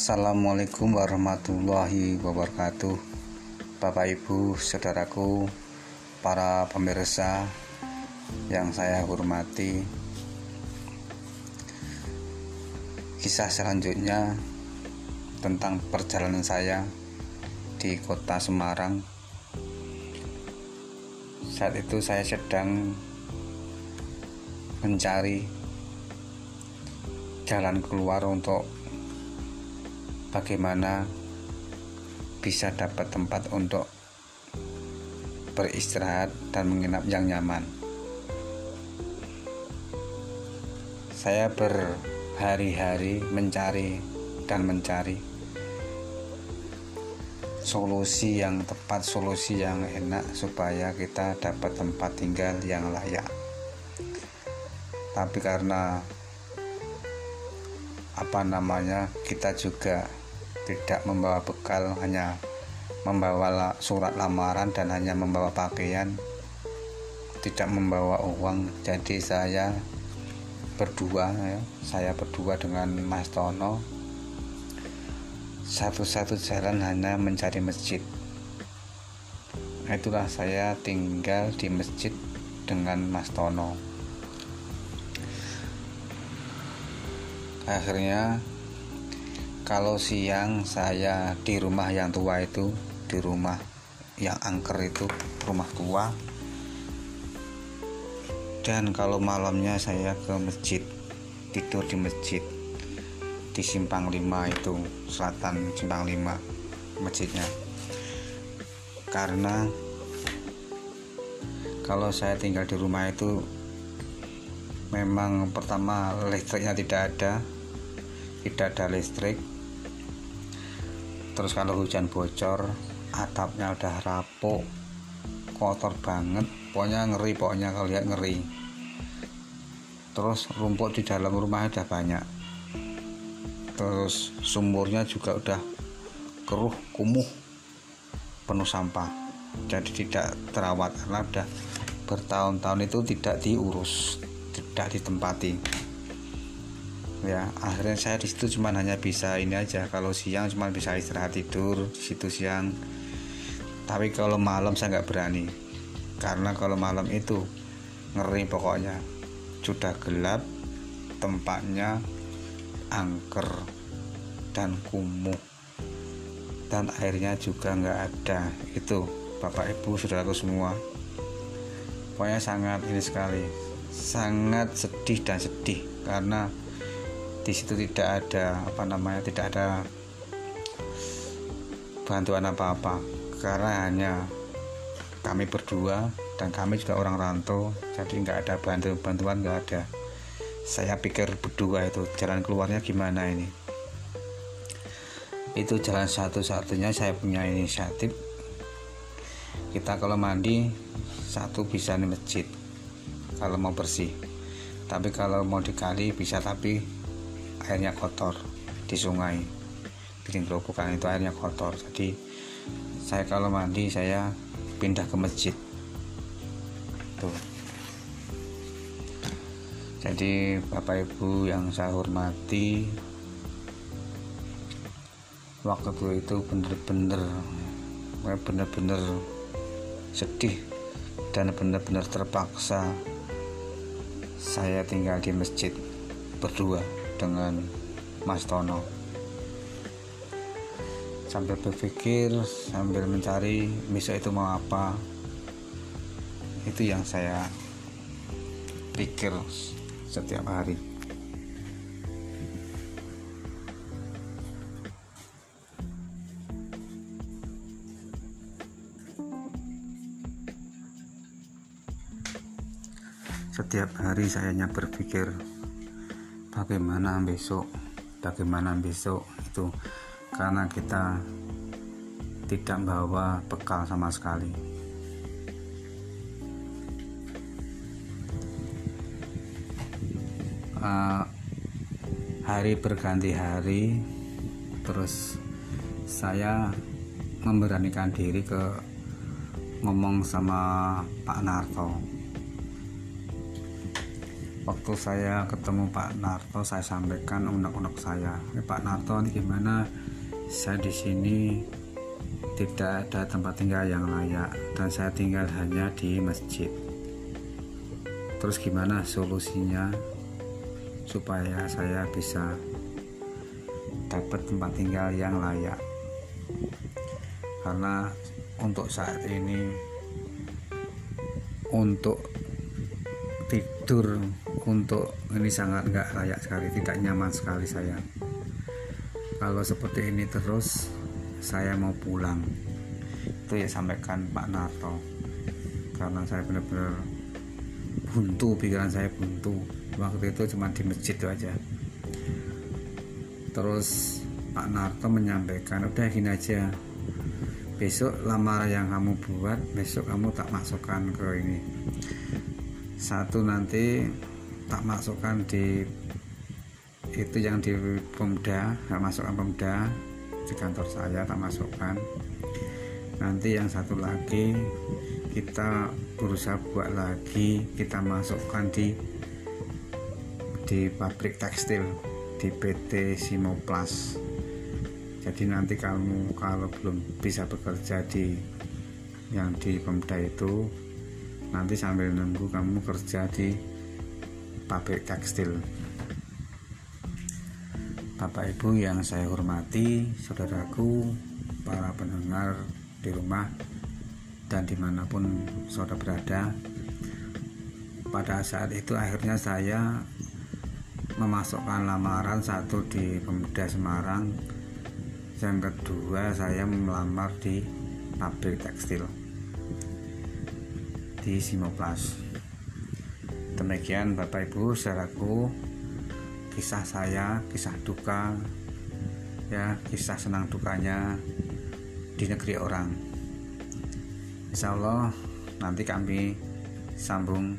Assalamualaikum warahmatullahi wabarakatuh. Bapak Ibu, Saudaraku, para pemirsa yang saya hormati. Kisah selanjutnya tentang perjalanan saya di kota Semarang. Saat itu saya sedang mencari jalan keluar untuk bagaimana bisa dapat tempat untuk beristirahat dan menginap yang nyaman. Saya berhari-hari mencari dan mencari solusi yang tepat, solusi yang enak supaya kita dapat tempat tinggal yang layak tapi karena apa namanya kita juga tidak membawa bekal hanya membawa surat lamaran dan hanya membawa pakaian tidak membawa uang. Jadi saya berdua ya saya berdua dengan Mas Tono satu-satu jalan hanya mencari masjid. Itulah saya tinggal di masjid dengan Mas Tono. Akhirnya kalau siang saya di rumah yang tua itu di rumah yang angker itu rumah tua. Dan kalau malamnya saya ke masjid tidur di masjid di simpang 5 itu selatan simpang 5 masjidnya. Karena kalau saya tinggal di rumah itu memang pertama listriknya tidak ada tidak ada listrik terus kalau hujan bocor atapnya udah rapuk kotor banget pokoknya ngeri pokoknya kalau lihat ngeri. Terus rumput di dalam rumah udah banyak. Terus sumurnya juga udah keruh kumuh penuh sampah. Jadi tidak terawat karena udah bertahun-tahun itu tidak diurus tidak ditempati ya akhirnya saya di situ cuma hanya bisa ini aja. Kalau siang cuma bisa istirahat tidur di situ siang. Tapi kalau malam saya nggak berani. Karena kalau malam itu ngeri pokoknya. Sudah gelap tempatnya angker dan kumuh. Dan airnya juga nggak ada. Itu bapak ibu saudaraku semua. Pokoknya sangat ini sekali. Sangat sedih dan sedih. Karena di situ tidak ada apa namanya tidak ada bantuan apa-apa. Karena hanya kami berdua dan kami juga orang rantau jadi nggak ada bantu bantuan nggak ada. Saya pikir berdua itu jalan keluarnya gimana ini? Itu jalan satu-satunya saya punya inisiatif. Kita kalau mandi satu bisa di masjid kalau mau bersih. Tapi kalau mau dikali bisa tapi airnya kotor di sungai. Bikin gerobokan itu airnya kotor. Jadi saya kalau mandi saya pindah ke masjid. Tuh jadi bapak ibu yang saya hormati waktu itu bener-bener bener-bener sedih dan benar-benar terpaksa saya tinggal di masjid berdua dengan Mas Tono. Sambil berpikir sambil mencari besok itu mau apa itu yang saya pikir setiap hari. Setiap hari saya hanya berpikir bagaimana besok bagaimana besok itu karena kita tidak bawa bekal sama sekali. Uh, hari berganti hari terus saya memberanikan diri ke ngomong sama Pak Narto waktu saya ketemu Pak Narto saya sampaikan unek-unek saya. Eh, Pak Narto ini gimana? Saya di sini tidak ada tempat tinggal yang layak dan saya tinggal hanya di masjid. Terus gimana solusinya supaya saya bisa dapat tempat tinggal yang layak? Karena untuk saat ini untuk tidur untuk ini sangat nggak layak sekali tidak nyaman sekali saya. Kalau seperti ini terus saya mau pulang. Itu ya sampaikan Pak Narto. Karena saya benar-benar buntu pikiran saya buntu. Waktu itu cuma di masjid itu aja. Terus Pak Narto menyampaikan udah gini aja. Besok lamaran yang kamu buat besok kamu tak masukkan ke ini satu nanti tak masukkan di itu yang di Pemda tak masukkan Pemda di kantor saya tak masukkan. Nanti yang satu lagi kita berusaha buat lagi kita masukkan di di pabrik tekstil di PT Simoplas. Jadi nanti kamu kalau belum bisa bekerja di yang di Pemda itu nanti sambil nunggu kamu kerja di pabrik tekstil. Bapak Ibu yang saya hormati saudaraku para pendengar di rumah dan di mana pun saudara berada pada saat itu akhirnya saya memasukkan lamaran satu di Pemuda Semarang. Yang kedua saya melamar di pabrik tekstil di Simoplas demikian Bapak Ibu saudaraku kisah saya kisah duka ya kisah senang dukanya di negeri orang Insya Allah nanti kami sambung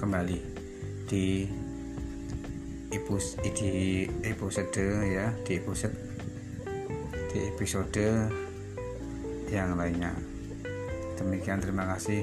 kembali di di episode ya di episode di episode yang lainnya. Demikian terima kasih.